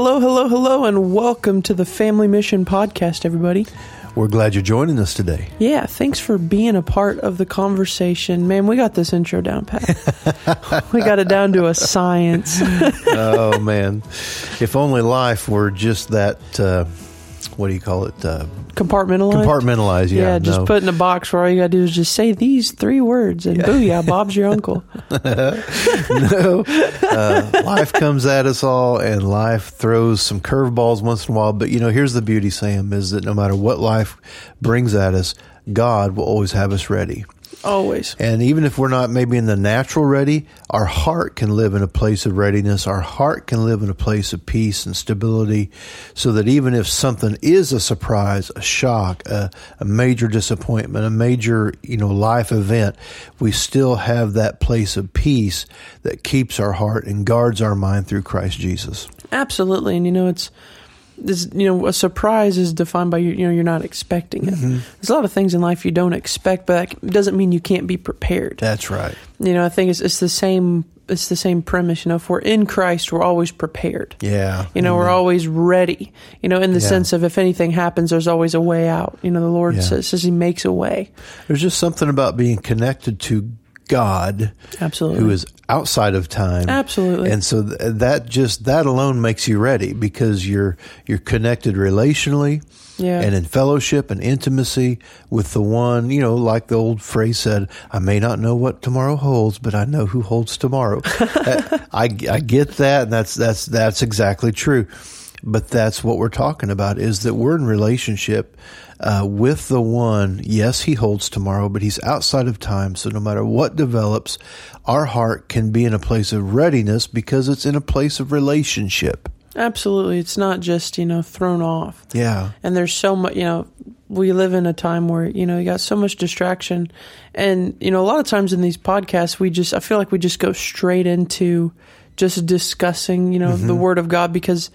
Hello, hello, hello, and welcome to the Family Mission Podcast, everybody. We're glad you're joining us today. Yeah, thanks for being a part of the conversation. Man, we got this intro down pat. we got it down to a science. oh, man. If only life were just that. Uh, what do you call it? Uh, compartmentalize. compartmentalized. Yeah, Yeah, just no. put in a box where all you gotta do is just say these three words, and booyah, Bob's your uncle. no. Uh, life comes at us all, and life throws some curveballs once in a while. But you know, here's the beauty, Sam, is that no matter what life brings at us, God will always have us ready. Always. And even if we're not maybe in the natural ready, our heart can live in a place of readiness. Our heart can live in a place of peace and stability so that even if something is a surprise, a shock, a, a major disappointment, a major, you know, life event, we still have that place of peace that keeps our heart and guards our mind through Christ Jesus. Absolutely, and you know it's this. You know, a surprise is defined by you. You know, you're not expecting it. Mm-hmm. There's a lot of things in life you don't expect, but that doesn't mean you can't be prepared. That's right. You know, I think it's it's the same. It's the same premise. You know, if we're in Christ, we're always prepared. Yeah. You know, we're always ready. You know, in the Yeah. sense of if anything happens, there's always a way out. You know, the Lord Yeah. says, says He makes a way. There's just something about being connected to God Absolutely. who is outside of time. Absolutely. And so th- that just that alone makes you ready because you're you're connected relationally Yeah. and in fellowship and intimacy with the one, you know, like the old phrase said, I may not know what tomorrow holds, but I know who holds tomorrow. Uh, I I get that and that's that's that's exactly true. But that's what we're talking about is that we're in relationship uh, with the one. Yes, he holds tomorrow, but he's outside of time. So no matter what develops, our heart can be in a place of readiness because it's in a place of relationship. Absolutely. It's not just, you know, thrown off. Yeah. And there's so much, you know, we live in a time where, you know, you got so much distraction. And, you know, a lot of times in these podcasts, we just, I feel like we just go straight into just discussing, you know, the Word of God because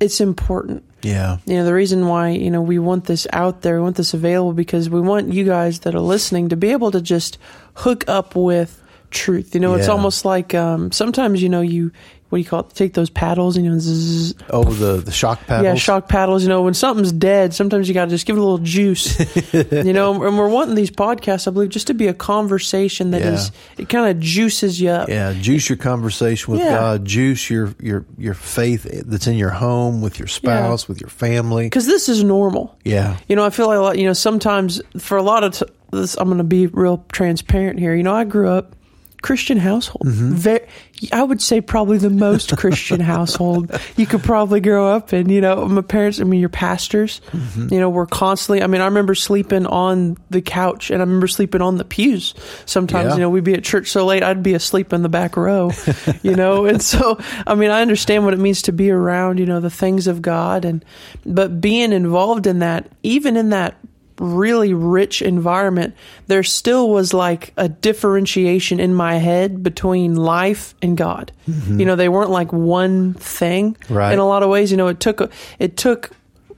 it's important. Yeah. You know, the reason why, you know, we want this out there, we want this available because we want you guys that are listening to be able to just hook up with truth. You know, it's almost like um, sometimes, you know, you, what do you call it? Take those paddles, you know, zzz, Oh, the the shock paddles. yeah, shock paddles. You know, when something's dead, sometimes you got to just give it a little juice. you know, and we're wanting these podcasts, I believe, just to be a conversation that Yeah. is it kind of juices you up. Yeah, juice your conversation with Yeah. God. Juice your your your faith that's in your home with your spouse, with your family. Because this is normal. Yeah, You know, I feel like a lot, you know sometimes for a lot of t- this, I'm going to be real transparent here. You know, I grew up Christian household. Mm-hmm. Very, I would say probably the most Christian household you could probably grow up in. You know, my parents, I mean, your pastors, Mm-hmm. you know, were constantly, I mean, I remember sleeping on the couch and I remember sleeping on the pews. Sometimes, Yeah. you know, we'd be at church so late, I'd be asleep in the back row, you know, and so, I mean, I understand what it means to be around, you know, the things of God and, but being involved in that, even in that really rich environment, there still was like a differentiation in my head between life and God. Mm-hmm. You know, they weren't like one thing. Right. In a lot of ways, you know, it took it took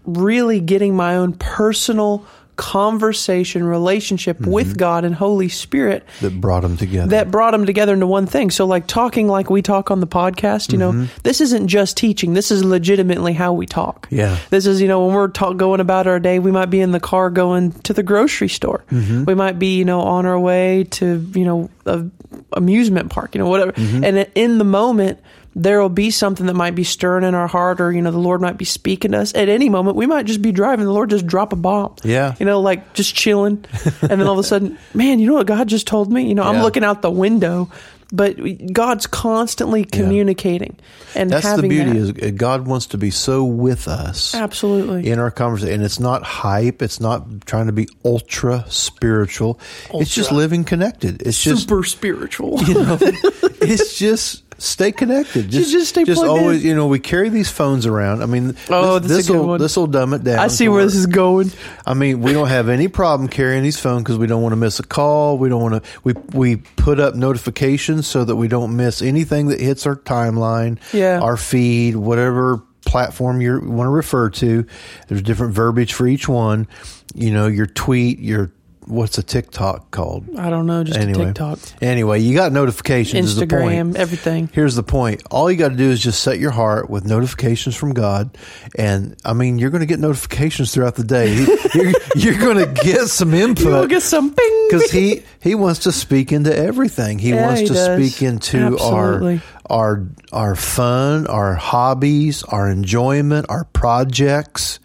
really getting my own personal conversation relationship mm-hmm. with God and Holy Spirit that brought them together. that brought them together into one thing. So, like talking like we talk on the podcast, you know, mm-hmm. this isn't just teaching. This is legitimately how we talk. Yeah. This is, you know, when we're talk, going about our day, we might be in the car going to the grocery store. Mm-hmm. We might be, you know, on our way to, you know, a amusement park, you know, whatever. And in the moment, there will be something that might be stirring in our heart, or you know, the Lord might be speaking to us at any moment. We might just be driving, the Lord just drop a bomb. Yeah. you know, like just chilling, and then all of a sudden, man, you know what God just told me? You know, I'm looking out the window, but God's constantly communicating and That's the beauty that. is uh, God wants to be so with us absolutely in our conversation, and it's not hype. It's not trying to be ultra spiritual. It's just living connected. It's just super spiritual. you know, it's just stay connected. Just, just stay in. always, you know, we carry these phones around. I mean, Oh, this, that's a good will this will dumb it down. I see where this is going. I mean, we don't have any problem carrying these phones because we don't want to miss a call. We don't want to. We we put up notifications so that we don't miss anything that hits our timeline, Yeah. our feed, whatever platform you want to refer to. There's different verbiage for each one. You know, your tweet, your what's a TikTok called? I don't know, just Anyway. a TikTok, Anyway, you got notifications. is the point. Instagram, everything. Here's the point. All you got to do is just set your heart with notifications from God. And I mean, you're going to get notifications throughout the day. you're you're going to get some You'll input get some bing. because he, he wants to speak into everything. He Yeah, wants he to does. speak into Absolutely. our, our, our fun, our hobbies, our enjoyment, our projects,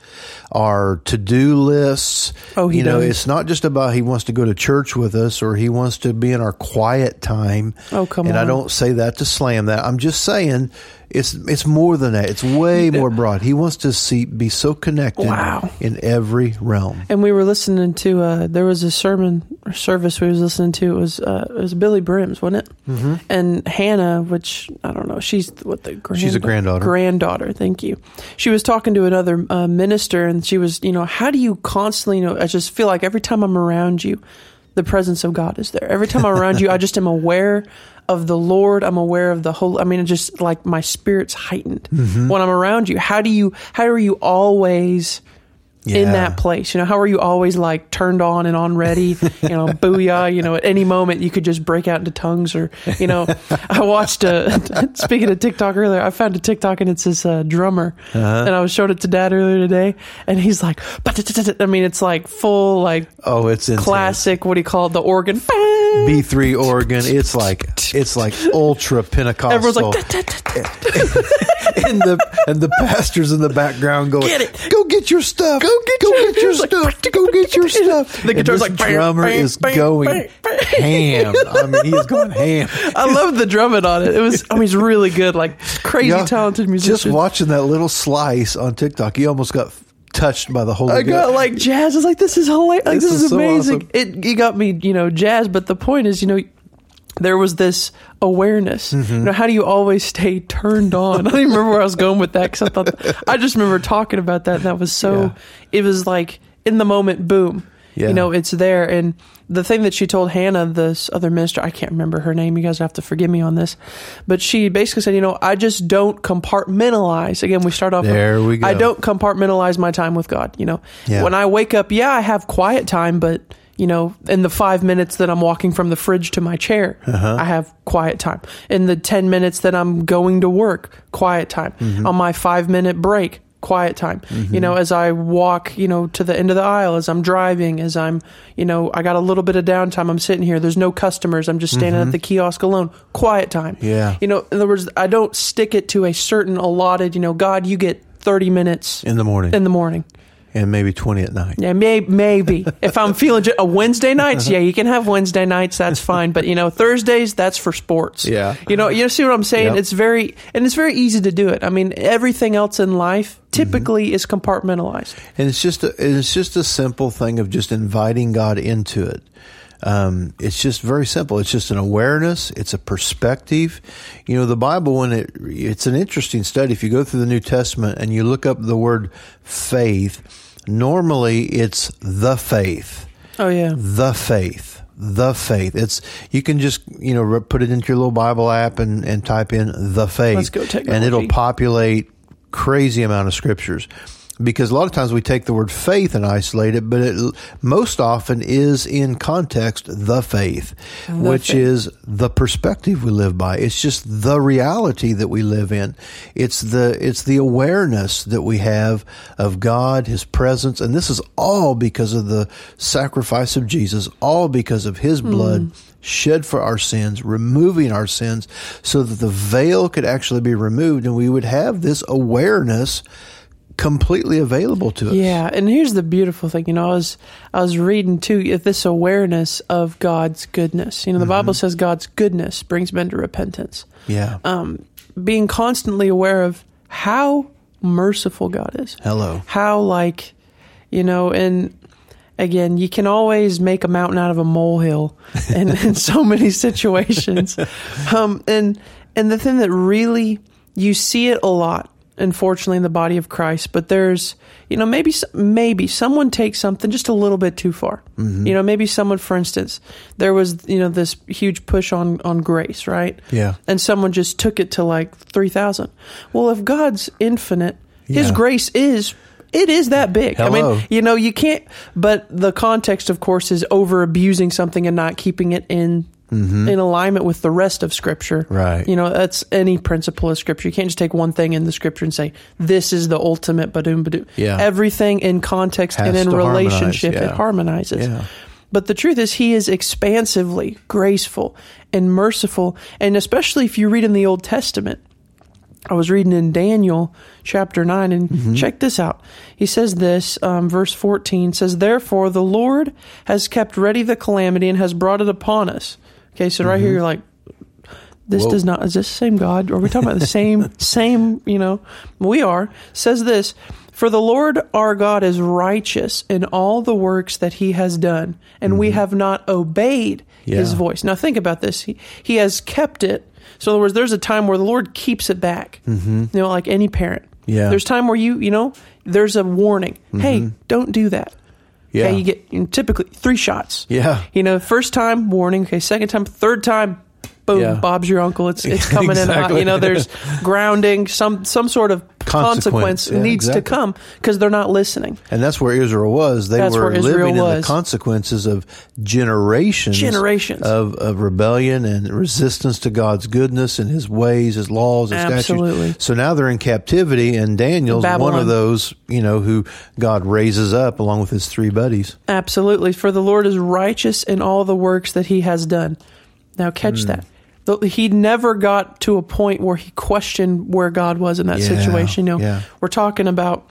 our to-do lists. Oh, he you know, does. it's not just about he wants to go to church with us or he wants to be in our quiet time. Oh, come and I don't say that to slam that. I'm just saying it's it's more than that. It's way more broad. He wants to see be so connected Wow. in every realm. And we were listening to uh, there was a sermon or service we was listening to. It was uh, it was Billye Brim's, wasn't it? Mm-hmm. And Hannah, which I don't know, she's what the grand- She's a granddaughter. Granddaughter, thank you. She was talking to another uh, minister, and she was, you know, how do you constantly, you know, I just feel like every time I'm around you, the presence of God is there. Every time I'm around you, I just am aware of the Lord. I'm aware of the whole. I mean, just like my spirit's heightened Mm-hmm. when I'm around you. How do you? How are you always? In that place. You know, how are you always like turned on and on ready? You know, booyah, you know, at any moment you could just break out into tongues or, you know, I watched a, speaking of TikTok earlier, I found a TikTok and it's this uh, drummer Uh-huh. and I was showing it to dad earlier today and he's like, I mean, it's like full, like Oh, it's intense. classic, what do you call it? The organ. B three organ. It's like it's like ultra Pentecostal. Everyone's like, and the and the pastors in the background going, Get it. Go get your stuff. Go get go your- get your It's like, stuff. Go get your stuff. The guitar's like, drummer bang, is bang, going bang, ham. I mean, he's going ham. I love the drumming on it. It was, I mean, he's really good, like crazy Yeah, talented musician. Just watching that little slice on TikTok, he almost got touched by the Holy I got like jazz. I was like, this is hilarious. Like, This this, is is, so amazing. awesome. It, it got me, you know, jazz. But the point is, you know, there was this awareness. Mm-hmm. You know, how do you always stay turned on? I don't even remember where I was going with that because I thought I just remember talking about that, and that was so. Yeah. It was like in the moment, boom. Yeah. You know, it's there. And the thing that she told Hannah, this other minister, I can't remember her name. You guys have to forgive me on this. But she basically said, you know, I just don't compartmentalize. Again, we start off. with, There we go. I don't compartmentalize my time with God. You know, Yeah. when I wake up, yeah, I have quiet time, but you know, in the five minutes that I'm walking from the fridge to my chair, Uh-huh. I have quiet time. In the 10 minutes that I'm going to work, quiet time. Mm-hmm. On my five minute break, quiet time. You know, as I walk, you know, to the end of the aisle, as I'm driving, as I'm, you know, I got a little bit of downtime. I'm sitting here. There's no customers. I'm just standing at the kiosk alone. Quiet time. Mm-hmm. Yeah. You know, in other words, I don't stick it to a certain allotted, you know, God, you get 30 minutes in the morning in the morning. And maybe 20 at night. Yeah, may, maybe. if I'm feeling a Wednesday nights, yeah, you can have Wednesday nights. That's fine. But you know, Thursdays, that's for sports. Yeah. You know, you see what I'm saying? Yep. It's very and it's very easy to do it. I mean, everything else in life typically mm-hmm. is compartmentalized. And it's just a, it's just a simple thing of just inviting God into it. Um, it's just very simple. It's just an awareness. It's a perspective. You know, the Bible, when it, it's an interesting study. If you go through the New Testament and you look up the word faith, normally it's the faith Oh yeah. the faith the faith it's you can just you know put it into your little bible app and and type in the faith Let's go and it'll populate crazy amount of scriptures because a lot of times we take the word faith and isolate it but it most often is in context the faith which faith. is the perspective we live by. It's just the reality that we live in. It's the it's the awareness that we have of God his presence and this is all because of the sacrifice of Jesus all because of his blood hmm. shed for our sins removing our sins so that the veil could actually be removed and we would have this awareness completely available to us Yeah, and here's the beautiful thing. You know, I was I was reading too this awareness of God's goodness. You know, the Bible says God's goodness brings men to repentance. yeah Um, being constantly aware of how merciful God is. hello how like you know and again you can always make a mountain out of a molehill in, in so many situations um and and the thing that really you see it a lot unfortunately in the body of Christ but there's you know maybe maybe someone takes something just a little bit too far mm-hmm. you know maybe someone for instance there was you know this huge push on on grace right Yeah. and someone just took it to like 3000 well if god's infinite his grace is it is that big. Hello. I mean, you know, you can't. But the context, of course, is over abusing something and not keeping it in. In alignment with the rest of Scripture, Mm-hmm. Right. You know, that's any principle of Scripture. You can't just take one thing in the Scripture and say this is the ultimate. Badoom, badoom. Yeah. Everything in context Has and in relationship, it harmonizes. Yeah. But the truth is, he is expansively graceful and merciful. And especially if you read in the Old Testament, I was reading in Daniel chapter 9, and Mm-hmm. check this out. He says this, um, verse 14 says, Therefore, the Lord has kept ready the calamity and has brought it upon us. Okay, so right here, you're like, this Mm-hmm. Whoa. does not, is this the same God? Are we talking about the same, same, you know? We are. Says this, For the Lord our God is righteous in all the works that he has done, and we have not obeyed his Mm-hmm. Voice. Now think about this. He, he has kept it. So in other words, there's a time where the Lord keeps it back. Mm-hmm. You know, like any parent. Yeah. There's time where you, you know, there's a warning. Hey, don't do that. Yeah. Okay, you get you know, typically three shots. Yeah. You know, first time warning. Okay, second time, third time, boom, Yeah. Bob's your uncle. It's it's coming in hot. You know, there's grounding. Some some sort of Consequence. consequence, Yeah, needs exactly. to come because they're not listening. And that's where Israel was. They That's were living in the consequences of generations, Generations. of, of rebellion and resistance to God's goodness and His ways, His laws, His Absolutely. statutes. So now they're in captivity, and Daniel's one of those, you know, who God raises up along with his three buddies. Absolutely. For the Lord is righteous in all the works that he has done. Now, catch Hmm. that. He never got to a point where he questioned where God was in that Yeah, situation. You know, yeah. we're talking about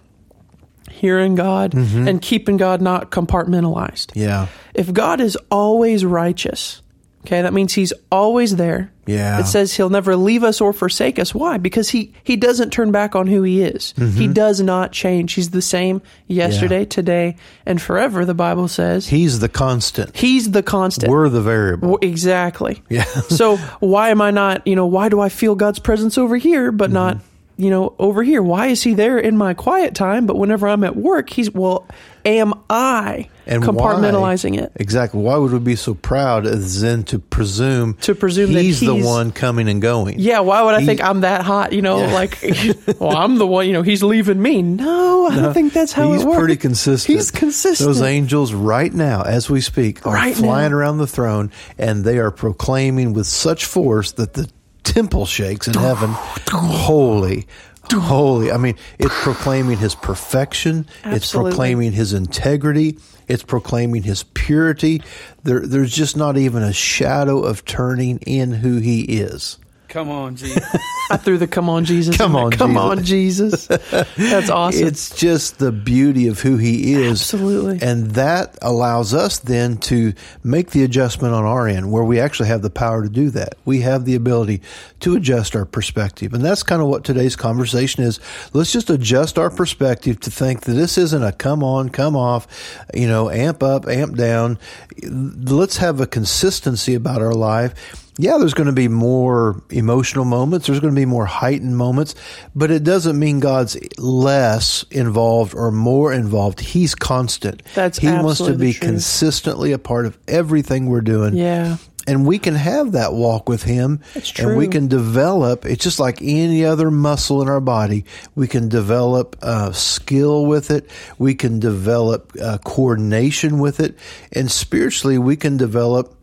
hearing God Mm-hmm. and keeping God not compartmentalized. Yeah. If God is always righteous, okay, that means he's always there. Yeah. It says he'll never leave us or forsake us. Why? Because he he doesn't turn back on who he is. Mm-hmm. He does not change. He's the same yesterday, today, and forever, the Bible says. He's the constant. He's the constant. We're the variable. Exactly. Yeah. so why am I not, you know, why do I feel God's presence over here but Mm-hmm. not, you know, over here? Why is he there in my quiet time but whenever I'm at work, he's well, am I And compartmentalizing why, it? Exactly. Why would we be so proud as then to presume To presume that he's, the one coming and going? Yeah, why would I He- think I'm that hot? You know, Yeah. like, well, I'm the one. You know, he's leaving me. No, I don't think that's how He's it works. pretty consistent. He's consistent. Those angels right now, as we speak, are Right flying now. around the throne and they are proclaiming with such force that the temple shakes in heaven, holy. Holy. I mean, it's proclaiming his perfection. Absolutely. It's proclaiming his integrity. It's proclaiming his purity. There, there's just not even a shadow of turning in who he is. Come on, Jesus. I threw the "Come on, Jesus." Come in there. on, come Jesus. on, Jesus. That's awesome. It's just the beauty of who he is. Absolutely. And that allows us then to make the adjustment on our end where we actually have the power to do that. We have the ability to adjust our perspective. And that's kind of what today's conversation is. Let's just adjust our perspective to think that this isn't a come on, come off, you know, amp up, amp down. Let's have a consistency about our life yeah, there's going to be more emotional moments. There's going to be more heightened moments, but it doesn't mean God's less involved or more involved. He's constant. That's he wants to be consistently a part of everything we're doing. yeah. And we can have that walk with him. That's And we can develop, it's just like any other muscle in our body. We can develop uh, skill with it. We can develop uh, coordination with it. And spiritually, we can develop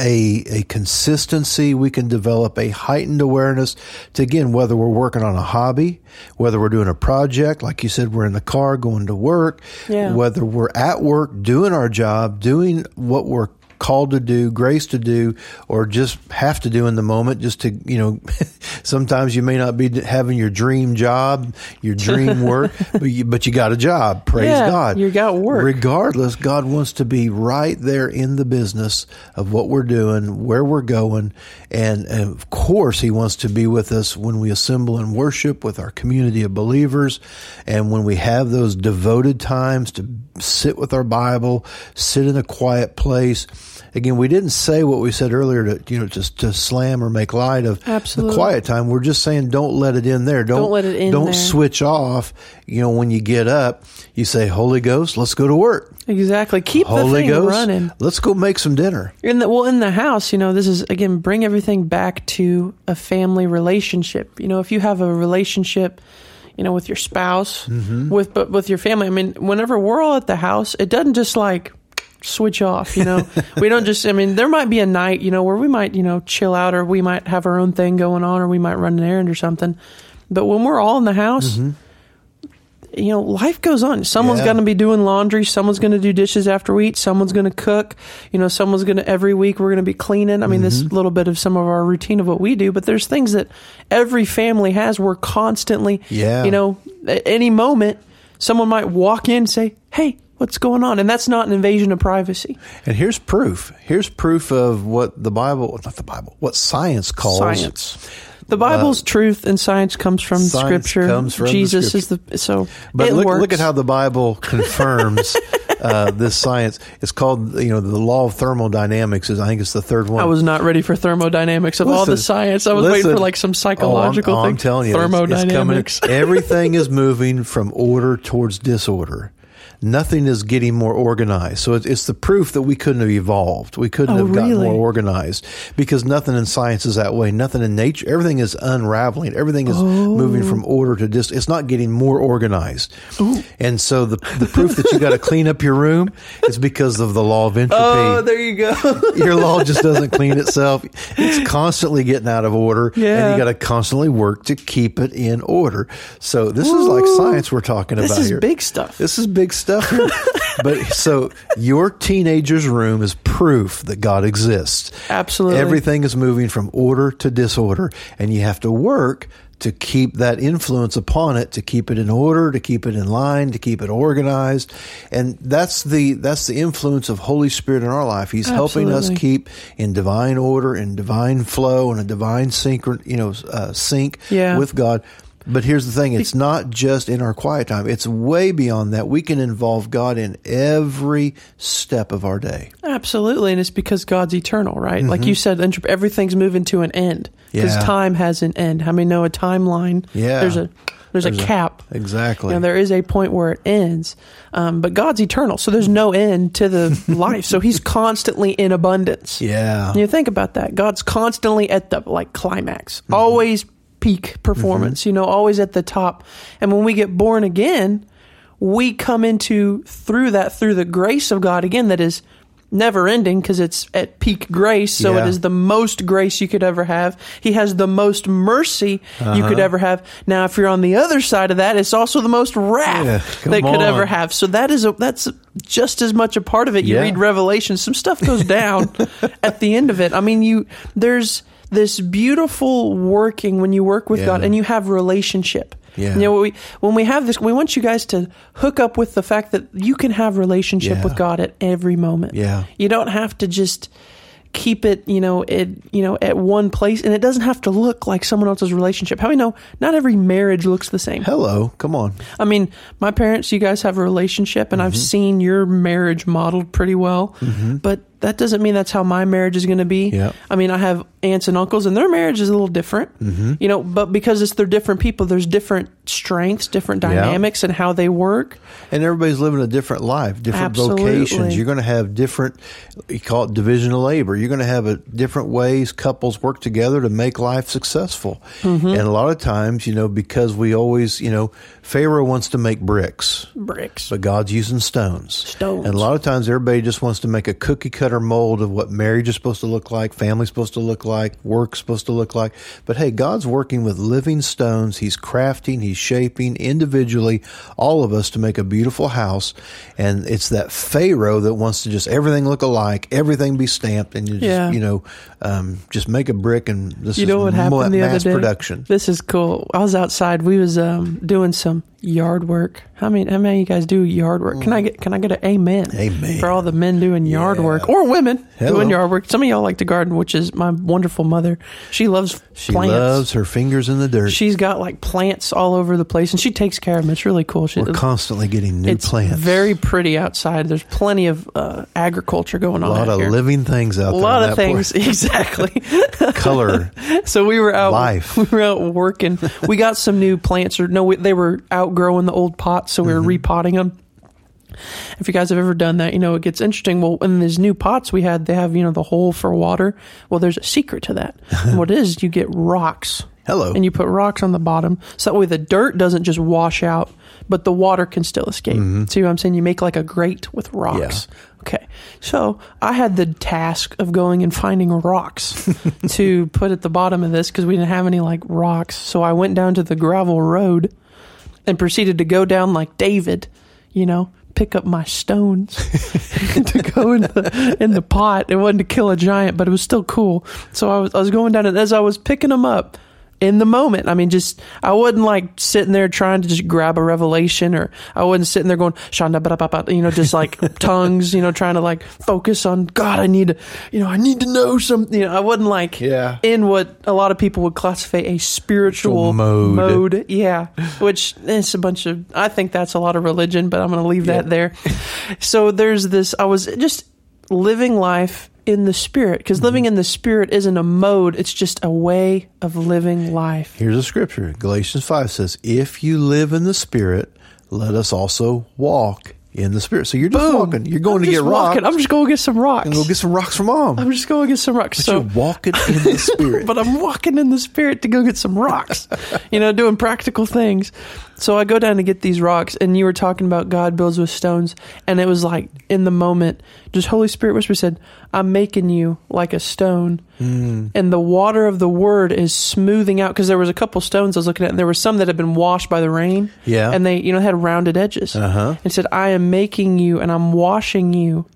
a, a consistency. We can develop a heightened awareness to, again, whether we're working on a hobby, whether we're doing a project, like you said, we're in the car going to work, Yeah. whether we're at work doing our job, doing what we're called to do, grace to do, or just have to do in the moment just to, you know, sometimes you may not be having your dream job, your dream work, but you, but you got a job. Praise Yeah, God. you got work. Regardless, God wants to be right there in the business of what we're doing, where we're going. And, and of course, He wants to be with us when we assemble and worship with our community of believers. And when we have those devoted times to sit with our Bible, sit in a quiet place. Again, we didn't say what we said earlier to, you know, just to slam or make light of Absolutely. the quiet time. We're just saying don't let it in there. Don't, Don't let it in Don't there. switch off. You know, when you get up, you say, Holy Ghost, let's go to work. Exactly. Keep the thing Ghost, running. let's go make some dinner. In the well, in the house, you know, this is again bring everything back to a family relationship. You know, if you have a relationship, you know, with your spouse, mm-hmm. with but with your family. I mean, whenever we're all at the house, it doesn't just like switch off. You know, we don't just. I mean, there might be a night, you know, where we might, you know, chill out, or we might have our own thing going on, or we might run an errand or something. But when we're all in the house, you know, life goes on. Someone's Yeah. going to be doing laundry. Someone's going to do dishes after we eat. Someone's going to cook. You know, someone's going to, every week we're going to be cleaning. I mean, this Mm-hmm. little bit of some of our routine of what we do, but there's things that every family has. We're constantly, Yeah. you know, at any moment, someone might walk in and say, Hey, what's going on? And that's not an invasion of privacy. And here's proof. Here's proof of what the Bible, not the Bible, what science calls Science. The Bible's truth and science comes from Uh, science Scripture. comes from the Jesus is the so. But look, works. look at how the Bible confirms uh, this science. It's called, you know, the law of thermodynamics. Is I think it's the third one. I was not ready for thermodynamics of all the science. I was waiting for like some psychological oh, I'm, oh, thing. I'm telling you, it's- it's thermodynamics. Everything is moving from order towards disorder. Nothing is getting more organized. So it's, it's the proof that we couldn't have evolved. We couldn't Oh, have gotten really? more organized because nothing in science is that way. Nothing in nature. Everything is unraveling. Everything is moving from oh. order to dis. It's not getting more organized. And so the the proof that you got to clean up your room is because of the law of entropy oh, there you go. your law just doesn't clean itself. It's constantly getting out of order, and Yeah. you got to constantly work to keep it in order. So this is like science we're talking this about here. This is big stuff. This is big stuff here. but so your teenager's room is proof that God exists. Absolutely. Everything is moving from order to disorder, and you have to work to keep that influence upon it, to keep it in order, to keep it in line, to keep it organized. And that's the that's the influence of Holy Spirit in our life. He's helping us keep in divine order, in divine flow, and a divine synchron, you know, uh, sync Yeah. with God. But here's the thing: it's not just in our quiet time; it's way beyond that. We can involve God in every step of our day. Absolutely, and it's because God's eternal, right? Like you said, everything's moving to an end because Mm-hmm. Yeah. time has an end. How many know a timeline? Yeah. there's a there's, There's a a- cap. Exactly. You know, there is a point where it ends, um, but God's eternal, so there's no end to the life. So He's constantly in abundance. yeah. You think about that. God's constantly at the like climax, Mm-hmm. always peak performance, you know, always at the top. And when we get born again, we come into through that through the grace of God again that is never ending because it's at peak grace. So Yeah. it is the most grace you could ever have. He has the most mercy you Uh-huh. could ever have. Now, if you're on the other side of that, it's also the most wrath Yeah, they could ever have. So that is a, that's just as much a part of it. You Yeah. read Revelation, some stuff goes down at the end of it. I mean, you there's this beautiful working when you work with Yeah. God and you have relationship. Yeah. You know, we, when we have this, we want you guys to hook up with the fact that you can have relationship Yeah. with God at every moment. Yeah. You don't have to just keep it, you know, it, you know, at one place and it doesn't have to look like someone else's relationship. How we know not every marriage looks the same. Hello, come on. I mean, my parents, you guys have a relationship, and I've Mm-hmm. seen your marriage modeled pretty well. But that doesn't mean that's how my marriage is going to be. Yeah. I mean, I have aunts and uncles, and their marriage is a little different. Mm-hmm. You know, but because it's they're different people, there's different strengths, different Yeah. dynamics, and how they work. And everybody's living a different life, different Absolutely. vocations. You're going to have different, you call it division of labor. You're going to have a different ways couples work together to make life successful. Mm-hmm. And a lot of times, you know, because we always, you know, Pharaoh wants to make bricks. Bricks. But God's using stones. Stones. And a lot of times everybody just wants to make a cookie cutter mold of what marriage is supposed to look like, family's supposed to look like, work's supposed to look like. But hey, God's working with living stones. He's crafting, He's shaping individually all of us to make a beautiful house. And it's that Pharaoh that wants to just everything look alike, everything be stamped, and you just, Yeah. you know, um, just make a brick and this You is know what happened ma- the other mass day? production. This is cool. I was outside. We was um, doing some yard work. How many? How many of you guys do yard work? Can I get? Can I get an amen? Amen. for all the men doing yard Yeah. work or women Hello. doing yard work. Some of y'all like to garden, which is my wonderful mother. She loves She plants. loves her fingers in the dirt. She's got like plants all over the place, and she takes care of them. It's really cool. She, We're constantly getting new it's plants. very pretty outside. There's plenty of uh, agriculture going on. a lot out of here. living things out there. a lot of things, exactly. color. so we were out. Life. We were out working. We got some new plants, or no, we, they were outgrowing the old pots, so we were Mm-hmm. repotting them. If you guys have ever done that, you know it gets interesting. Well, in these new pots we had, they have you know the hole for water. Well, there's a secret to that. and what is, you get rocks Hello. And you put rocks on the bottom. So that way the dirt doesn't just wash out, but the water can still escape. See what I'm saying? You make like a grate with rocks. Okay. So I had the task of going and finding rocks to put at the bottom of this because we didn't have any like rocks. So I went down to the gravel road and proceeded to go down like David, you know, pick up my stones to go in the in the pot. It wasn't to kill a giant, but it was still cool. So I was I was going down and as I was picking them up in the moment, I mean, just I wasn't like sitting there trying to just grab a revelation, or I wasn't sitting there going shanda ba ba ba, you know, just like tongues, you know, trying to like focus on God. I need to, you know, I need to know something. You know, I wasn't like Yeah. in what a lot of people would classify a spiritual Mode. mode. Yeah, which is a bunch of. I think that's a lot of religion, but I'm going to leave that there. So there's this. I was just living life in the spirit because mm-hmm. living in the spirit isn't a mode; it's just a way of living life. Here's a scripture. Galatians 5 says, If you live in the Spirit, let us also walk in the Spirit. So you're just Boom. walking. You're going I'm to get rocks. walking. I'm just going to get some rocks. and go get some rocks from mom. I'm just going to get some rocks. But so you're walking in the Spirit. but I'm walking in the spirit to go get some rocks, you know, doing practical things. So I go down to get these rocks, and you were talking about God builds with stones, and it was like in the moment, just Holy Spirit whisper said, "I'm making you like a stone," and the water of the Word is smoothing out because there was a couple stones I was looking at, and there were some that had been washed by the rain, Yeah. and they you know had rounded edges. Uh-huh. And said, "I am making you, and I'm washing you."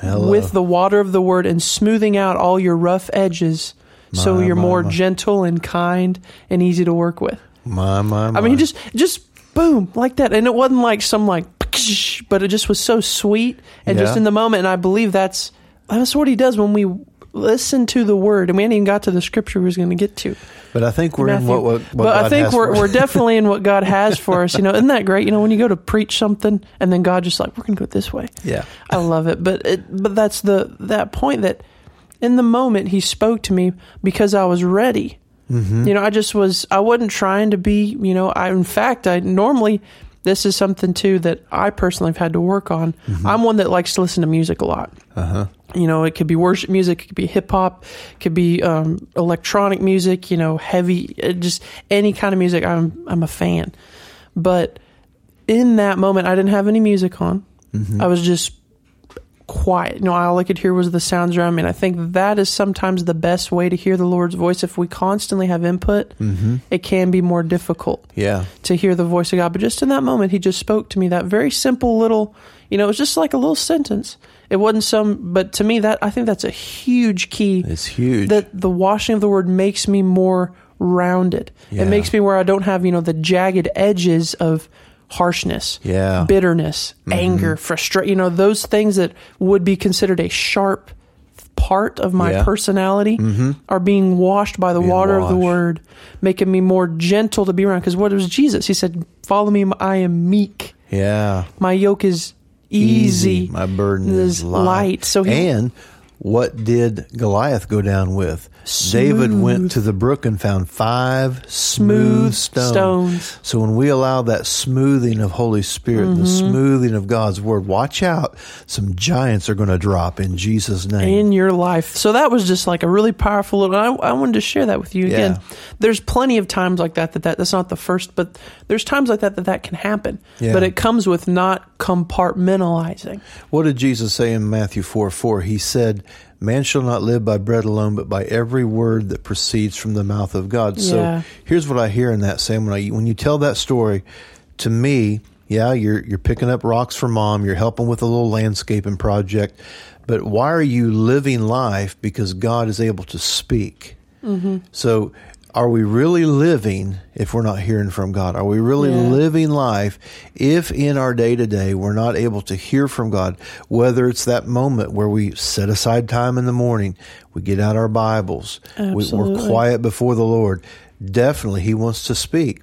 Hello. with the water of the word and smoothing out all your rough edges so you're my, more my. gentle and kind and easy to work with. My, my, my. I mean, just just boom like that, and it wasn't like some like, but it just was so sweet and just in the moment. And I believe that's that's what he does when we listen to the word. And we hadn't even got to the scripture we was going to get to. But I think we're in what, what, what but God I think we're we're definitely in what God has for us. You know, isn't that great? You know, when you go to preach something and then God just like we're going to go this way. Yeah. I love it. But it, but that's the that point that in the moment he spoke to me because I was ready. Mm-hmm. You know, I just was. I wasn't trying to be. You know, I in fact I normally. This is something too that I personally have had to work on. I'm one that likes to listen to music a lot. Uh-huh. You know, it could be worship music, it could be hip hop, it could be um, electronic music. You know, heavy, uh, just any kind of music. I'm I'm a fan. But in that moment, I didn't have any music on. I was just quiet. You know, all I could hear was the sounds around me. And I think that is sometimes the best way to hear the Lord's voice. If we constantly have input, mm-hmm. it can be more difficult Yeah. to hear the voice of God. But just in that moment, He just spoke to me that very simple little, you know, it was just like a little sentence. It wasn't some, but to me, that I think that's a huge key. It's huge. That the washing of the word makes me more rounded. Yeah. It makes me where I don't have, you know, the jagged edges of harshness, Yeah. bitterness, mm-hmm. anger, frustration. You know, those things that would be considered a sharp part of my Yeah. personality mm-hmm. are being washed by the Being water of the word, making me more gentle to be around. Because what was Jesus? He said, "Follow me. I am meek. yeah. My yoke is easy. My burden is is light. light." So he, and what did Goliath go down with? David went to the brook and found five smooth, Smooth stones. stones. So when we allow that smoothing of Holy Spirit, Mm-hmm. the smoothing of God's word, watch out. Some giants are going to drop in Jesus' name. in your life. So that was just like a really powerful little. I, I wanted to share that with you again. Yeah. There's plenty of times like that, that that that's not the first, but there's times like that that that can happen. Yeah. But it comes with not compartmentalizing. What did Jesus say in Matthew 4 4? He said, Man shall not live by bread alone, but by every word that proceeds from the mouth of God. Yeah. So here's what I hear in that, Sam. When, I, when you tell that story, to me, yeah, you're, you're picking up rocks for mom, you're helping with a little landscaping project, but why are you living life? Because God is able to speak. Mm-hmm. So are we really living if we're not hearing from God? Are we really Yeah. living life if in our day to day we're not able to hear from God? Whether it's that moment where we set aside time in the morning, we get out our Bibles, we, we're quiet before the Lord. Definitely, He wants to speak.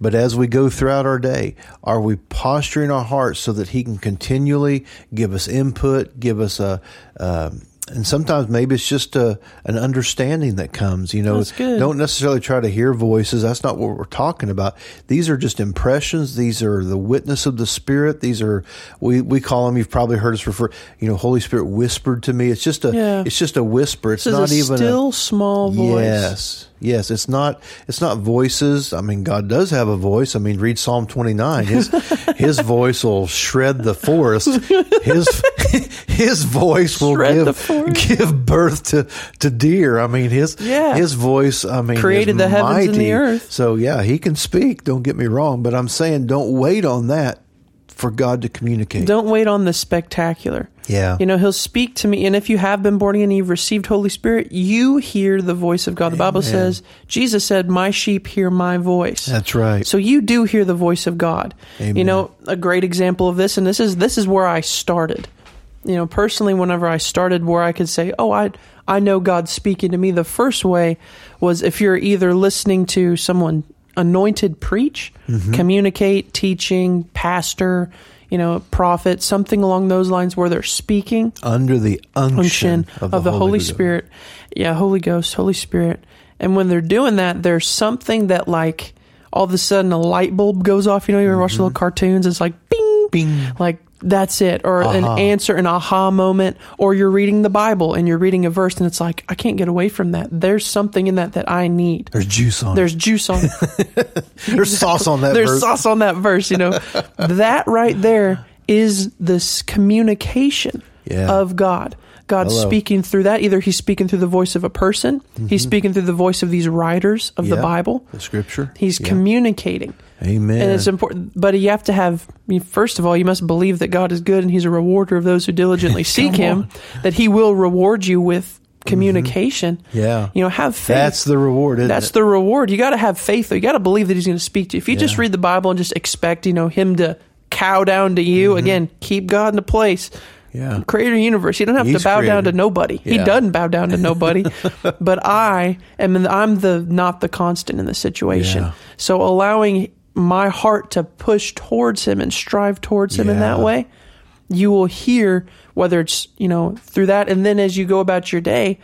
But as we go throughout our day, are we posturing our hearts so that He can continually give us input, give us a, um, and sometimes maybe it's just a, an understanding that comes. You know, That's good. don't necessarily try to hear voices. That's not what we're talking about. These are just impressions. These are the witness of the Spirit. These are we we call them. You've probably heard us refer. You know, Holy Spirit whispered to me. It's just a Yeah. it's just a whisper. It's not a even still small voice. Yes. Yes, it's not it's not voices. I mean, God does have a voice. I mean, read Psalm 29. His his voice will shred the forest. His his voice will Shred give give birth to to deer. I mean, his Yeah. his voice, I mean, Created the heavens and the earth. So, yeah, he can speak, don't get me wrong, but I'm saying don't wait on that for God to communicate. Don't wait on the spectacular. Yeah. You know, he'll speak to me. And if you have been born again and you've received Holy Spirit, you hear the voice of God. The Bible says, Jesus said, My sheep hear my voice. That's right. So you do hear the voice of God. Amen. You know, a great example of this, and this is this is where I started. You know, personally, whenever I started, where I could say, "Oh, I I know God's speaking to me." The first way was if you're either listening to someone anointed preach, Mm-hmm. communicate, teaching, pastor, you know, prophet, something along those lines, where they're speaking Under the unction, unction of, the, Holy. Spirit. Yeah, Holy Ghost, Holy Spirit. And when they're doing that, there's something that like all of a sudden a light bulb goes off. You know, you ever watch little cartoons? It's like bing, Mm-hmm. Bing. like that's it, or an answer, an aha moment, or you're reading the Bible and you're reading a verse and it's like I can't get away from that. There's something in that that I need. There's juice on There's juice on it. There's sauce on that There's verse. sauce on that verse, you know. that right there is this communication Yeah. of God. God's Hello. speaking through that. Either he's speaking through the voice of a person, he's speaking through the voice of these writers of the Mm-hmm. Bible. The scripture. He's Yeah. communicating. Amen. And it's important, but you have to have, I mean, first of all, you must believe that God is good and he's a rewarder of those who diligently seek him, that he will reward you with communication. Yeah. You know, have faith. That's the reward, isn't That's it? the reward. You got to have faith, though. You got to believe that He's going to speak to you. If you just read the Bible and just expect, you know, Him to cow down to you, again, keep God in the place. Mm-hmm. Yeah. Creator universe. You don't have He's to bow down to nobody. He doesn't bow down to nobody. but I am. I'm the not the constant in the situation. Yeah. So allowing my heart to push towards Him and strive towards Him in that way, you will hear whether it's you know through that, and then as you go about your day.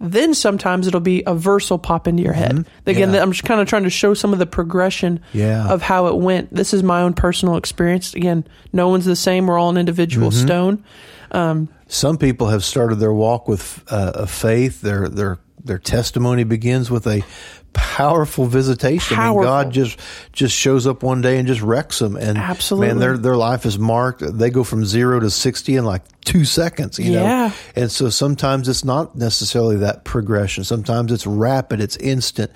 Then sometimes it'll be a verse will pop into your head. Again, Mm-hmm. Yeah. I'm just kind of trying to show some of the progression Yeah. of how it went. This is my own personal experience. Again, no one's the same. We're all an individual Mm-hmm. stone. Some people have started their walk with uh, a faith. Their their their testimony begins with a powerful visitation. I mean, God just just shows up one day and just wrecks them. And Absolutely. man, their their life is marked. They go from zero to sixty in like two seconds. You Yeah. know, and so sometimes it's not necessarily that progression. Sometimes it's rapid. It's instant.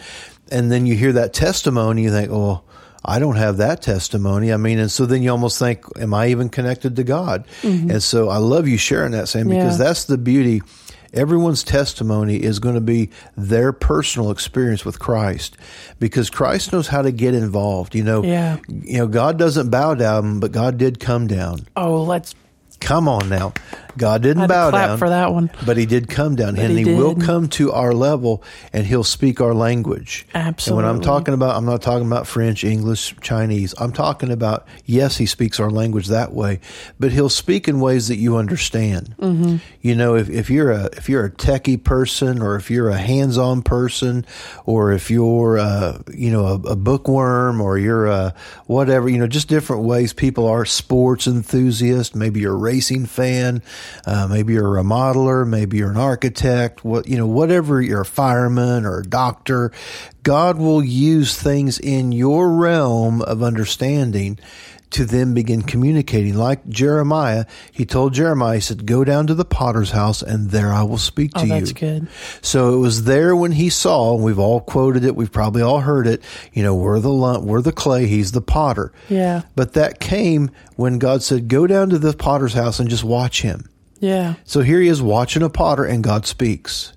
And then you hear that testimony, you think, oh. I don't have that testimony. I mean, and so then you almost think, am I even connected to God? And so I love you sharing that, Sam, because Mm-hmm. Yeah. that's the beauty. Everyone's testimony is going to be their personal experience with Christ because Christ knows how to get involved. You know, Yeah. you know, God doesn't bow down, but God did come down. Oh, let's Come on now. God didn't bow clap down for that one. but he did come down and he he, will come to our level and he'll speak our language. And when I'm talking about, I'm not talking about French, English, Chinese. I'm talking about, yes, he speaks our language that way, but he'll speak in ways that you understand. Mm-hmm. You know, if, if you're a, if you're a techie person or if you're a hands-on person or if you're, a, you know, a, a bookworm or you're a whatever, you know, just different ways people are sports enthusiast. Maybe you're a racing fan. Uh, maybe you're a remodeler. Maybe you're an architect. What, you know, whatever you're a fireman or a doctor, God will use things in your realm of understanding to then begin communicating. Like Jeremiah, he told Jeremiah, he said, go down to the potter's house and there I will speak to Oh, you. that's good. So it was there when he saw, and we've all quoted it, we've probably all heard it, you know, we're the lump, we're the clay, he's the potter. Yeah. But that came when God said, go down to the potter's house and just watch him. Yeah. So here he is watching a potter and God speaks.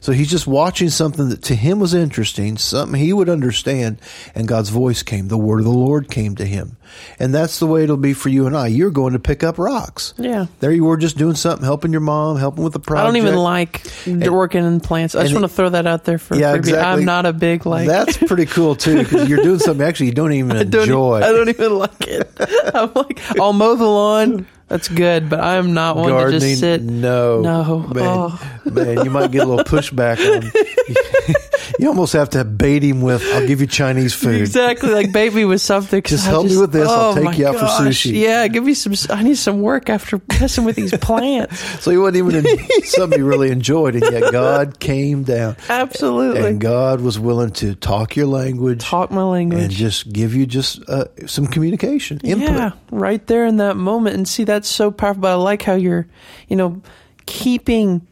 So he's just watching something that to him was interesting, something he would understand, and God's voice came. The word of the Lord came to him. And that's the way it'll be for you and I. You're going to pick up rocks. Yeah. There you were just doing something, helping your mom, helping with the project. I don't even like working in plants. I just want to throw that out there for Yeah, exactly. I'm not a big like. That's pretty cool too, because you're doing something actually you don't even I don't, enjoy. I don't even like it. I'm like, I'll mow the lawn. That's good, but I'm not one to just sit. no, No. man, Oh. man, you might get a little pushback on. You almost have to bait him with, "I'll give you Chinese food." Exactly, like bait me with something. Just I help me with this, I'll oh take my you out for gosh, sushi. Yeah, give me some. I need some work after messing with these plants. So he wasn't even in, something he really enjoyed, and yet God came down, Absolutely, and God was willing to talk your language talk my language. and just give you just uh, some communication input. Yeah, right there in that moment. And see, that's so powerful. But I like how you're, you know, keeping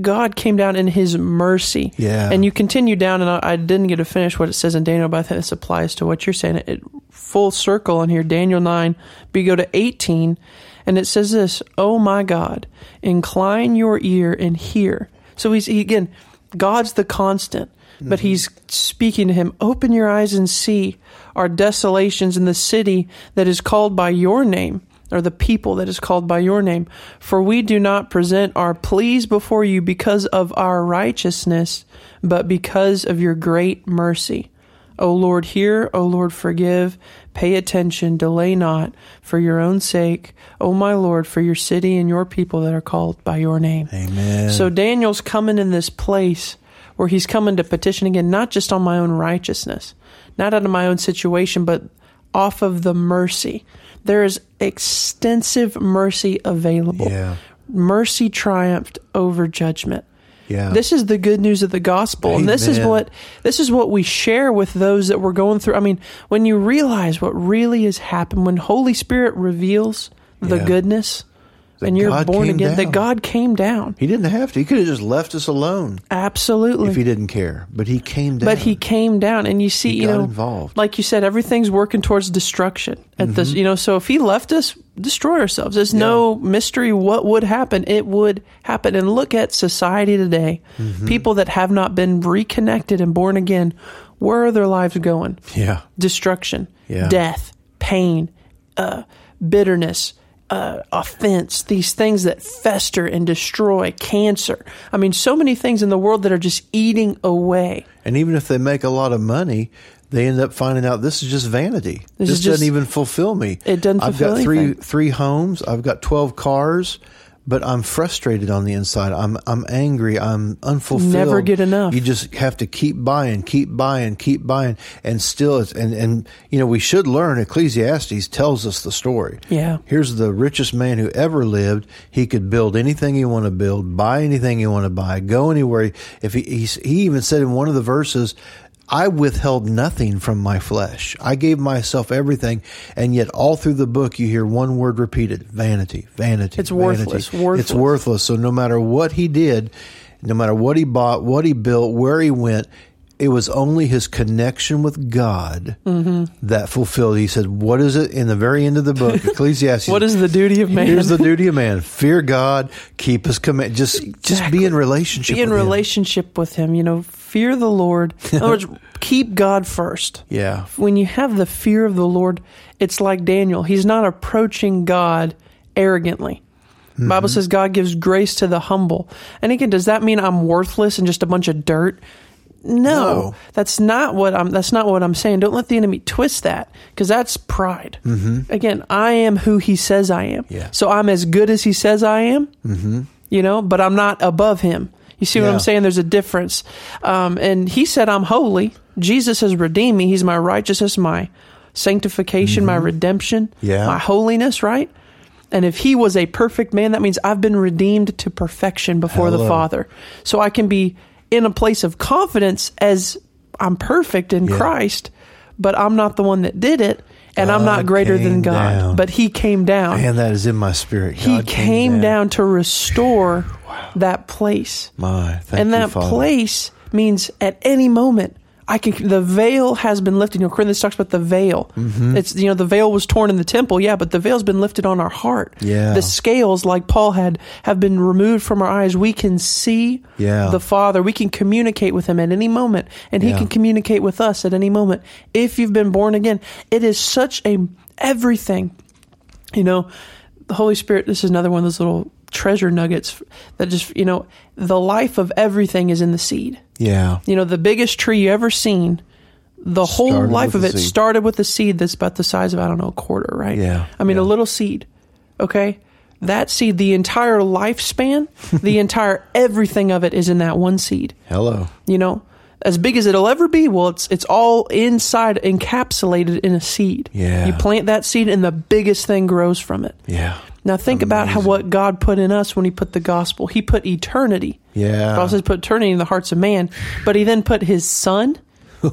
God came down in his mercy. Yeah. And you continue down, and I, I didn't get to finish what it says in Daniel, but I think this applies to what you're saying. It, it full circle on here, Daniel 9, but you go to 18, and it says this, Oh my God, incline your ear and hear. So he's, he, again, God's the constant, but mm-hmm. he's speaking to him, Open your eyes and see our desolations in the city that is called by your name or the people that is called by your name. For we do not present our pleas before you because of our righteousness, but because of your great mercy. O Lord, hear, O Lord, forgive, pay attention, delay not, for your own sake, O my Lord, for your city and your people that are called by your name. Amen. So Daniel's coming in this place where he's coming to petition again, not just on my own righteousness, not out of my own situation, but off of the mercy. There is extensive mercy available. Yeah. Mercy triumphed over judgment. Yeah. This is the good news of the gospel. And this is what this is what we share with those that we're going through. I mean, when you realize what really has happened, when Holy Spirit reveals the Yeah. goodness That and you're God born again, that. God came down. he didn't have to. He could have just left us alone Absolutely. if he didn't care. But he came down. but he came down and you see, He you know, involved. like you said, everything's working towards destruction at this, Mm-hmm. you know, so if he left us, destroy ourselves. There's no mystery what would happen. It would happen. And look at society today. Mm-hmm. People that have not been reconnected and born again, where are their lives going? Yeah. Destruction, Yeah. death, pain, uh, bitterness, uh, offense, these things that fester and destroy, cancer. I mean, so many things in the world that are just eating away. And even if they make a lot of money, they end up finding out this is just vanity. This This, just- doesn't even fulfill me. It doesn't I've fulfill got three anything. three homes. I've got twelve cars, but I'm frustrated on the inside. I'm I'm angry. I'm unfulfilled. Never get enough. You just have to keep buying, keep buying, keep buying, and still it's and and you know we should learn. Ecclesiastes tells us the story. Yeah. Here's the richest man who ever lived. He could build anything he want to build, buy anything he want to buy, go anywhere. If he, he, he even said in one of the verses, I withheld nothing from my flesh. I gave myself everything. And yet all through the book, you hear one word repeated, vanity, vanity. It's vanity. worthless, worthless. It's worthless. So no matter what he did, no matter what he bought, what he built, where he went, it was only his connection with God Mm-hmm. that fulfilled. He said, "What is it?" In the very end of the book, Ecclesiastes. What is the duty of man? Here's the duty of man: fear God, keep His command. Just, just be in relationship. be in with him. relationship with him. You know, fear the Lord. In other words, keep God first. Yeah, When you have the fear of the Lord, it's like Daniel. He's not approaching God arrogantly. Mm-hmm. Bible says God gives grace to the humble. And again, does that mean I'm worthless and just a bunch of dirt? No, No. that's not what I'm. That's not what I'm saying. Don't let the enemy twist that because that's pride. Mm-hmm. Again, I am who He says I am. Yeah. So I'm as good as He says I am. Mm-hmm. You know, but I'm not above Him. You see what Yeah. I'm saying? There's a difference. Um, and He said I'm holy. Jesus has redeemed me. He's my righteousness, my sanctification, my redemption, Mm-hmm. Yeah. my holiness. Right. And if he was a perfect man, that means I've been redeemed to perfection before the Father. So I can be in a place of confidence as I'm perfect in Yeah. Christ, but I'm not the one that did it, and I'm not greater than God. down. But he came down. And that is in my spirit. he God came, down. to restore that place. My, thank and that place means at any moment I can. The veil has been lifted. You know, Corinthians talks about the veil. Mm-hmm. It's you know the veil was torn in the temple, yeah, but the veil's been lifted on our heart. Yeah. the scales, like Paul had, have been removed from our eyes. We can see Yeah. the Father. We can communicate with Him at any moment, and He can communicate with us at any moment. If you've been born again, it is such a everything. You know, the Holy Spirit. This is another one of those little treasure nuggets that just you know the life of everything is in the seed. Yeah, You know, the biggest tree you ever seen, the whole Started life of it started with a seed that's about the size of, I don't know, a quarter, right? Yeah, I mean, yeah. a little seed, okay? That seed, the entire lifespan, the entire everything of it is in that one seed. hello. You know, as big as it'll ever be. Well, it's it's all inside, encapsulated in a seed. Yeah. You plant that seed, and the biggest thing grows from it. Yeah. Now think about how what God put in us when He put the gospel. He put eternity. Yeah. Also says put eternity in the hearts of man, but He then put His Son.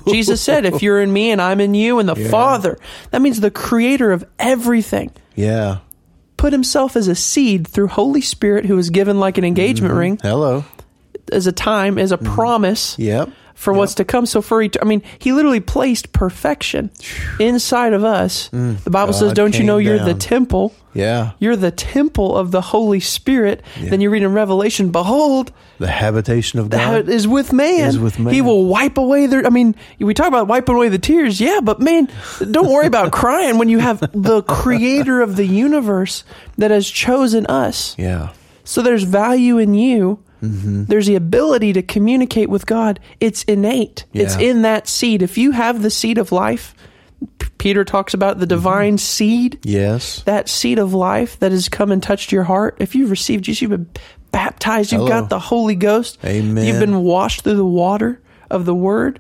Jesus said, "If you're in me and I'm in you, and the Yeah. Father, that means the Creator of everything." Yeah. Put himself as a seed through Holy Spirit, who was given like an engagement mm-hmm. ring, Hello. as a time, as a mm-hmm. promise Yep. For what's to come. So for et- I mean, he literally placed perfection inside of us. Mm. the Bible says, "Don't you know you're the temple? Yeah. You're the temple of the Holy Spirit." Then you read in Revelation, "Behold, The habitation of God. is with man. Is with man. He will wipe away their. I mean, we talk about wiping away the tears. Yeah, but man, don't worry about crying when you have the Creator of the universe that has chosen us. yeah. So there's value in you. Mm-hmm. There's the ability to communicate with God. It's innate. It's in that seed. If you have the seed of life, Peter talks about the divine seed, Yes. that seed of life that has come and touched your heart. If you've received Jesus, you've been baptized, you've Hello. got the Holy Ghost, Amen. you've been washed through the water of the Word.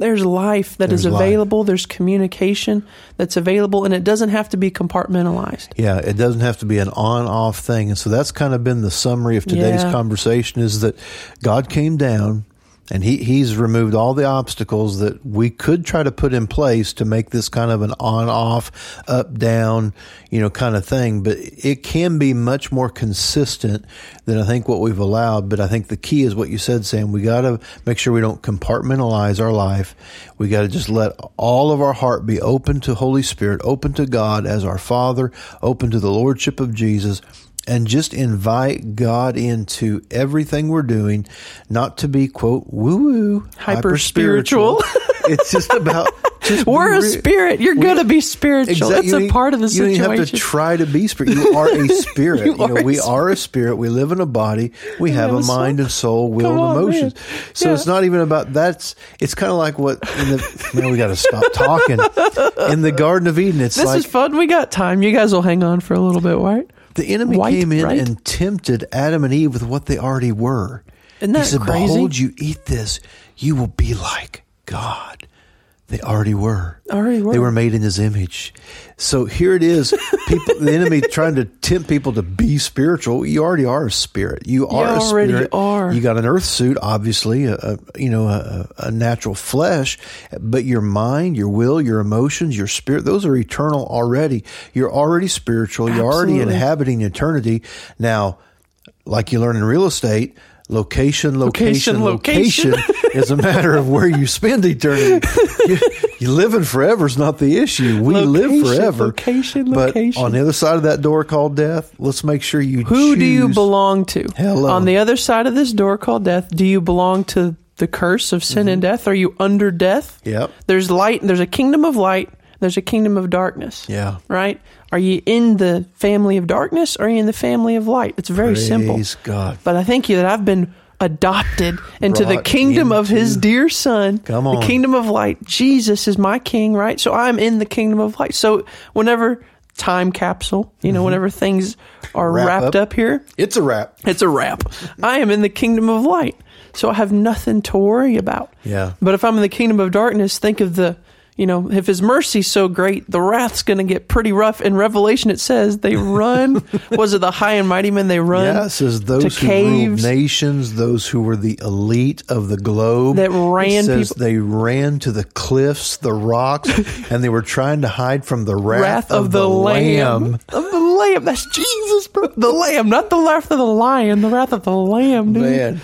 There's life that is There's life. available. There's communication that's available, and it doesn't have to be compartmentalized. Yeah, it doesn't have to be an on-off thing, and so that's kind of been the summary of today's Yeah. conversation: is that God came down, and he He's removed all the obstacles that we could try to put in place to make this kind of an on-off, up-down, you know, kind of thing. But it can be much more consistent than I think what we've allowed. But I think the key is what you said, Sam. We got to make sure we don't compartmentalize our life. We got to just let all of our heart be open to Holy Spirit, open to God as our Father, open to the Lordship of Jesus, and just invite God into everything we're doing, not to be, quote, woo woo, Hyper spiritual. it's just about. Just We're a spirit. You're going to be spiritual. Exact- That's a part of the You don't situation. even have to try to be spirit. You are a spirit. You you, know, we spirit. are a spirit. We live in a body. We have have a soul. mind and soul, will Come and emotions. man. So Yeah. it's not even about that's. It's kind of like what in the. Man, we got to stop talking. In the Garden of Eden, it's this like is fun. We got time. You guys will hang on for a little bit, right? The enemy White, came in right? and tempted Adam and Eve with what they already were. Isn't that he said, crazy? "Behold, you eat this, you will be like God." They already were. Already were. They were made in His image. So here it is. People, the enemy trying to tempt people to be spiritual. You already are a spirit. You are a already spirit. are. You got an earth suit, obviously, a, a you know a, a natural flesh, but your mind, your will, your emotions, your spirit, those are eternal already. You're already spiritual. You're already inhabiting eternity. Now, like you learn in real estate, location, location, Location, location, is a matter of where you spend eternity. you, you living forever is not the issue. We live forever. location, but location. on the other side of that door called death, let's make sure you Who do you belong to? Hello. On the other side of this door called death, do you belong to the curse of sin and death? Are you under death? Mm-hmm. Yep. There's light, there's a kingdom of light, there's a kingdom of darkness. Yeah. Right? Are you in the family of darkness or are you in the family of light? It's very simple. Praise God. But I thank you that I've been adopted into the kingdom of his dear son. Come The kingdom of light. Jesus is my king, right? So I'm in the kingdom of light. So whenever time capsule, you know, whenever things are Mm-hmm. Wrap wrapped up. up here, It's a wrap. it's a wrap. I am in the kingdom of light. So I have nothing to worry about. Yeah. But if I'm in the kingdom of darkness, think of the, you know, if his mercy's so great, the wrath's going to get pretty rough. In Revelation, it says they run. was it the high and mighty men? They run Yeah, it says those who ruled nations, those who were the elite of the globe, That ran it says people- they ran to the cliffs, the rocks, and they were trying to hide from the wrath, wrath of, the, lamb. Of the lamb. That's Jesus, bro. The lamb, not the wrath of the lion, the wrath of the lamb, dude. Man,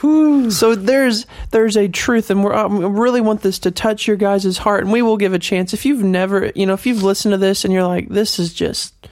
So there's there's a truth, and we're, um, really want this to touch your guys' heart, and we will give a chance. If you've never, you know, if you've listened to this and you're like, this is just,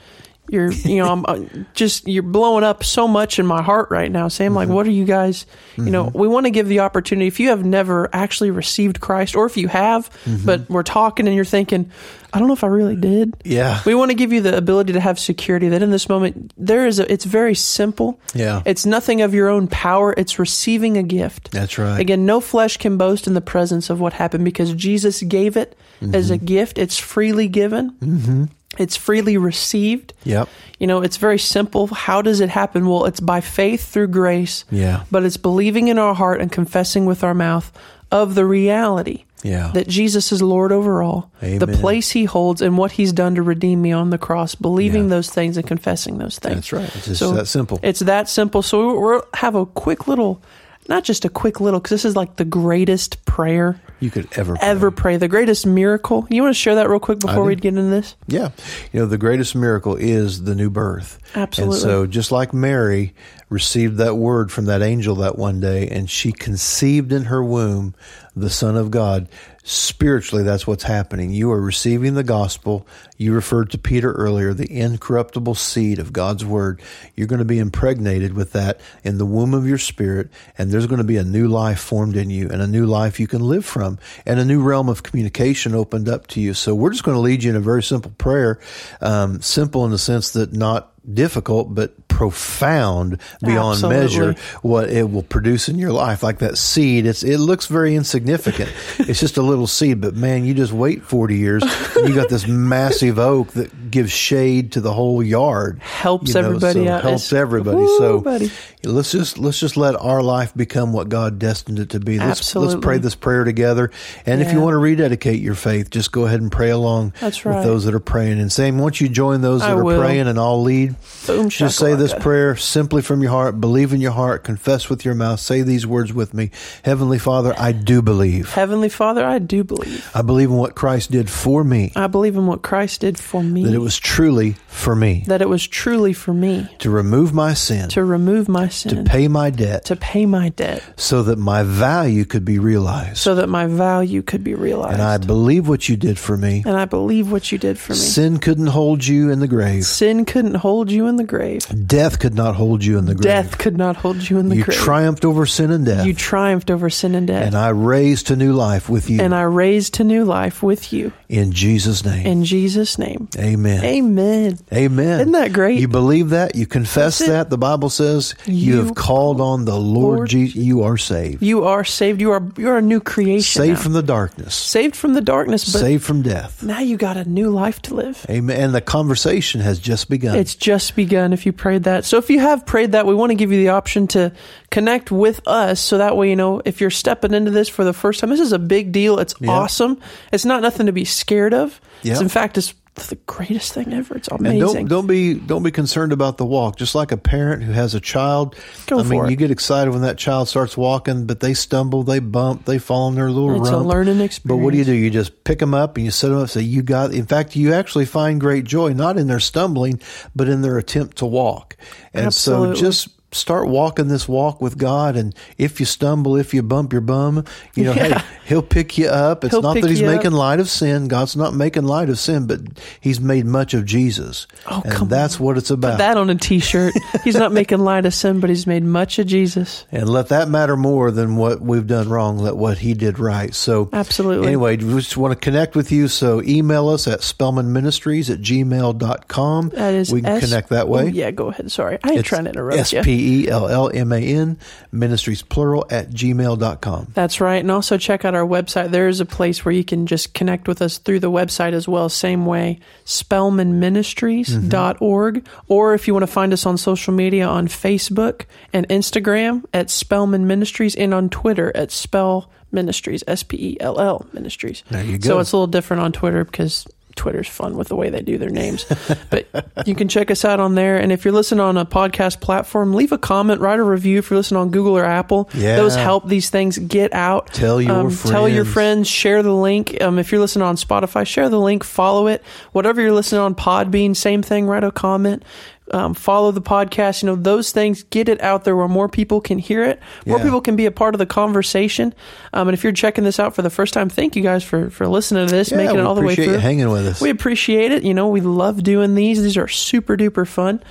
you're, you know, I'm uh, just you're blowing up so much in my heart right now, Sam. Like, what are you guys? You know, we want to give the opportunity. If you have never actually received Christ, or if you have, but we're talking and you're thinking, I don't know if I really did. Yeah. we want to give you the ability to have security. That in this moment, there is a. It's very simple. Yeah. It's nothing of your own power. It's receiving a gift. That's right. Again, no flesh can boast in the presence of what happened because Jesus gave it as Mm-hmm. a gift. It's freely given. It's freely received. Yep. You know, it's very simple. How does it happen? Well, it's by faith through grace. Yeah. But it's believing in our heart and confessing with our mouth of the reality Yeah. that Jesus is Lord over all, the place he holds and what he's done to redeem me on the cross, believing Yeah. those things and confessing those things. That's right. It's just So that simple. It's that simple. So we'll have a quick little, not just a quick little, because this is like the greatest prayer you could ever pray. ever pray, the greatest miracle. You want to share that real quick before we get into this? Yeah. You know, the greatest miracle is the new birth. Absolutely. And so just like Mary received that word from that angel that one day and she conceived in her womb the Son of God, spiritually that's what's happening. You are receiving the gospel. You referred to Peter earlier, the incorruptible seed of God's word. You're going to be impregnated with that in the womb of your spirit and there's going to be a new life formed in you and a new life you can live from and a new realm of communication opened up to you. So we're just going to lead you in a very simple prayer, um, simple in the sense that not difficult, but profound beyond Absolutely. measure what it will produce in your life. Like that seed, it's it looks very insignificant. it's just a little seed, but man, you just wait forty years, and you got this massive oak that gives shade to the whole yard. Helps You know, everybody so out. Helps It's- everybody. Woo, so buddy. let's just let's just let our life become what God destined it to be. Let's let's pray this prayer together. And if you want to rededicate your faith, just go ahead and pray along That's right. with those that are praying. And same, once you join those that I are will. praying, and I'll lead. Boom, Just say this prayer simply from your heart. Believe in your heart. Confess with your mouth. Say these words with me. Heavenly Father, I do believe. Heavenly Father, I do believe. I believe in what Christ did for me. I believe in what Christ did for me. It was truly for me that it was truly for me to remove my sin, to remove my sin, to pay my debt, to pay my debt, so that my value could be realized. so that my value could be realized. And I believe what you did for me. And I believe what you did for me. Sin couldn't hold you in the grave. Sin couldn't hold you in the grave. Death could not hold you in the grave. Death could not hold you in the you grave. You triumphed over sin and death. you triumphed over sin and death. and I raised to new life with you. and I raised to new life with you. in Jesus' name. In Jesus' name. Amen. Amen. Amen. Isn't that great? You believe that? You confess that? The Bible says you, You have called on the Lord, Lord Jesus. You are saved. You are saved. You are you are a new creation. saved now. from the darkness. saved from the darkness, but saved from death. now you got a new life to live. Amen. And the conversation has just begun. It's just begun if you prayed that. So if you have prayed that, we want to give you the option to connect with us so that way, you know, if you're stepping into this for the first time, this is a big deal. It's Yeah. awesome. It's not nothing to be scared of. Yeah. It's, in fact, it's the greatest thing ever. It's and amazing. don't don't be don't be concerned about the walk. Just like a parent who has a child, Go I mean, it. you get excited when that child starts walking, but they stumble, they bump, they fall on their little It's a rump. learning But what do you do? You just pick them up and you set them up. Say you got. In fact, you actually find great joy not in their stumbling, but in their attempt to walk. And Absolutely. so just start walking this walk with God. And if you stumble, if you bump your bum, you know, Yeah. hey, He'll pick you up. It's He'll not that He's you up. making light of sin. God's not making light of sin, but He's made much of Jesus. Oh, and come that's what it's about. Put that on a t-shirt. he's not making light of sin, but he's made much of Jesus. And let that matter more than what we've done wrong. Let what he did right. So, Absolutely. Anyway, we just want to connect with you. So, email us at spellmanministries at gmail.com. That is we can S- connect that way. Oh, yeah, go ahead. Sorry. I ain't It's trying to interrupt S you. P E L L M A N, ministries plural at gmail.com. That's right. And also check out our website. There is a place where you can just connect with us through the website as well. Same way, spellmanministries.org. Mm-hmm. Or if you want to find us on social media on Facebook and Instagram at Spellman Ministries and on Twitter at Spell Ministries, S P E L L Ministries. There you go. So it's a little different on Twitter because Twitter's fun with the way they do their names. but you can check us out on there. And if you're listening on a podcast platform, leave a comment, write a review. If you're listening on Google or Apple, Yeah. those help these things get out. Tell your um, Tell your friends. friends. Share the link. Um, if you're listening on Spotify, share the link. Follow it. Whatever you're listening on Podbean, same thing. Write a comment. Um, follow the podcast. You know those things. Get it out there where more people can hear it. More Yeah. people can be a part of the conversation. Um, and if you're checking this out for the first time, thank you guys for for listening to this, Yeah, making it all the way through. you hanging with us. We appreciate it. You know, we love doing these. These are super duper fun.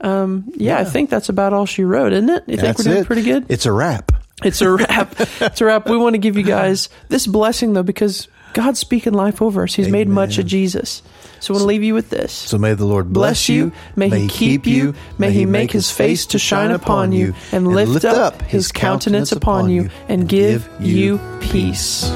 Um, yeah, I think that's about all she wrote, isn't it? You think That's we're doing it. pretty good? It's a wrap. It's a wrap. it's a wrap. We want to give you guys this blessing though, because God's speaking life over us. He's made much of Jesus. So I want to leave you with this. So may the Lord Bless you. May he keep you. May he make his face to shine upon you and lift up his countenance upon you and give you peace.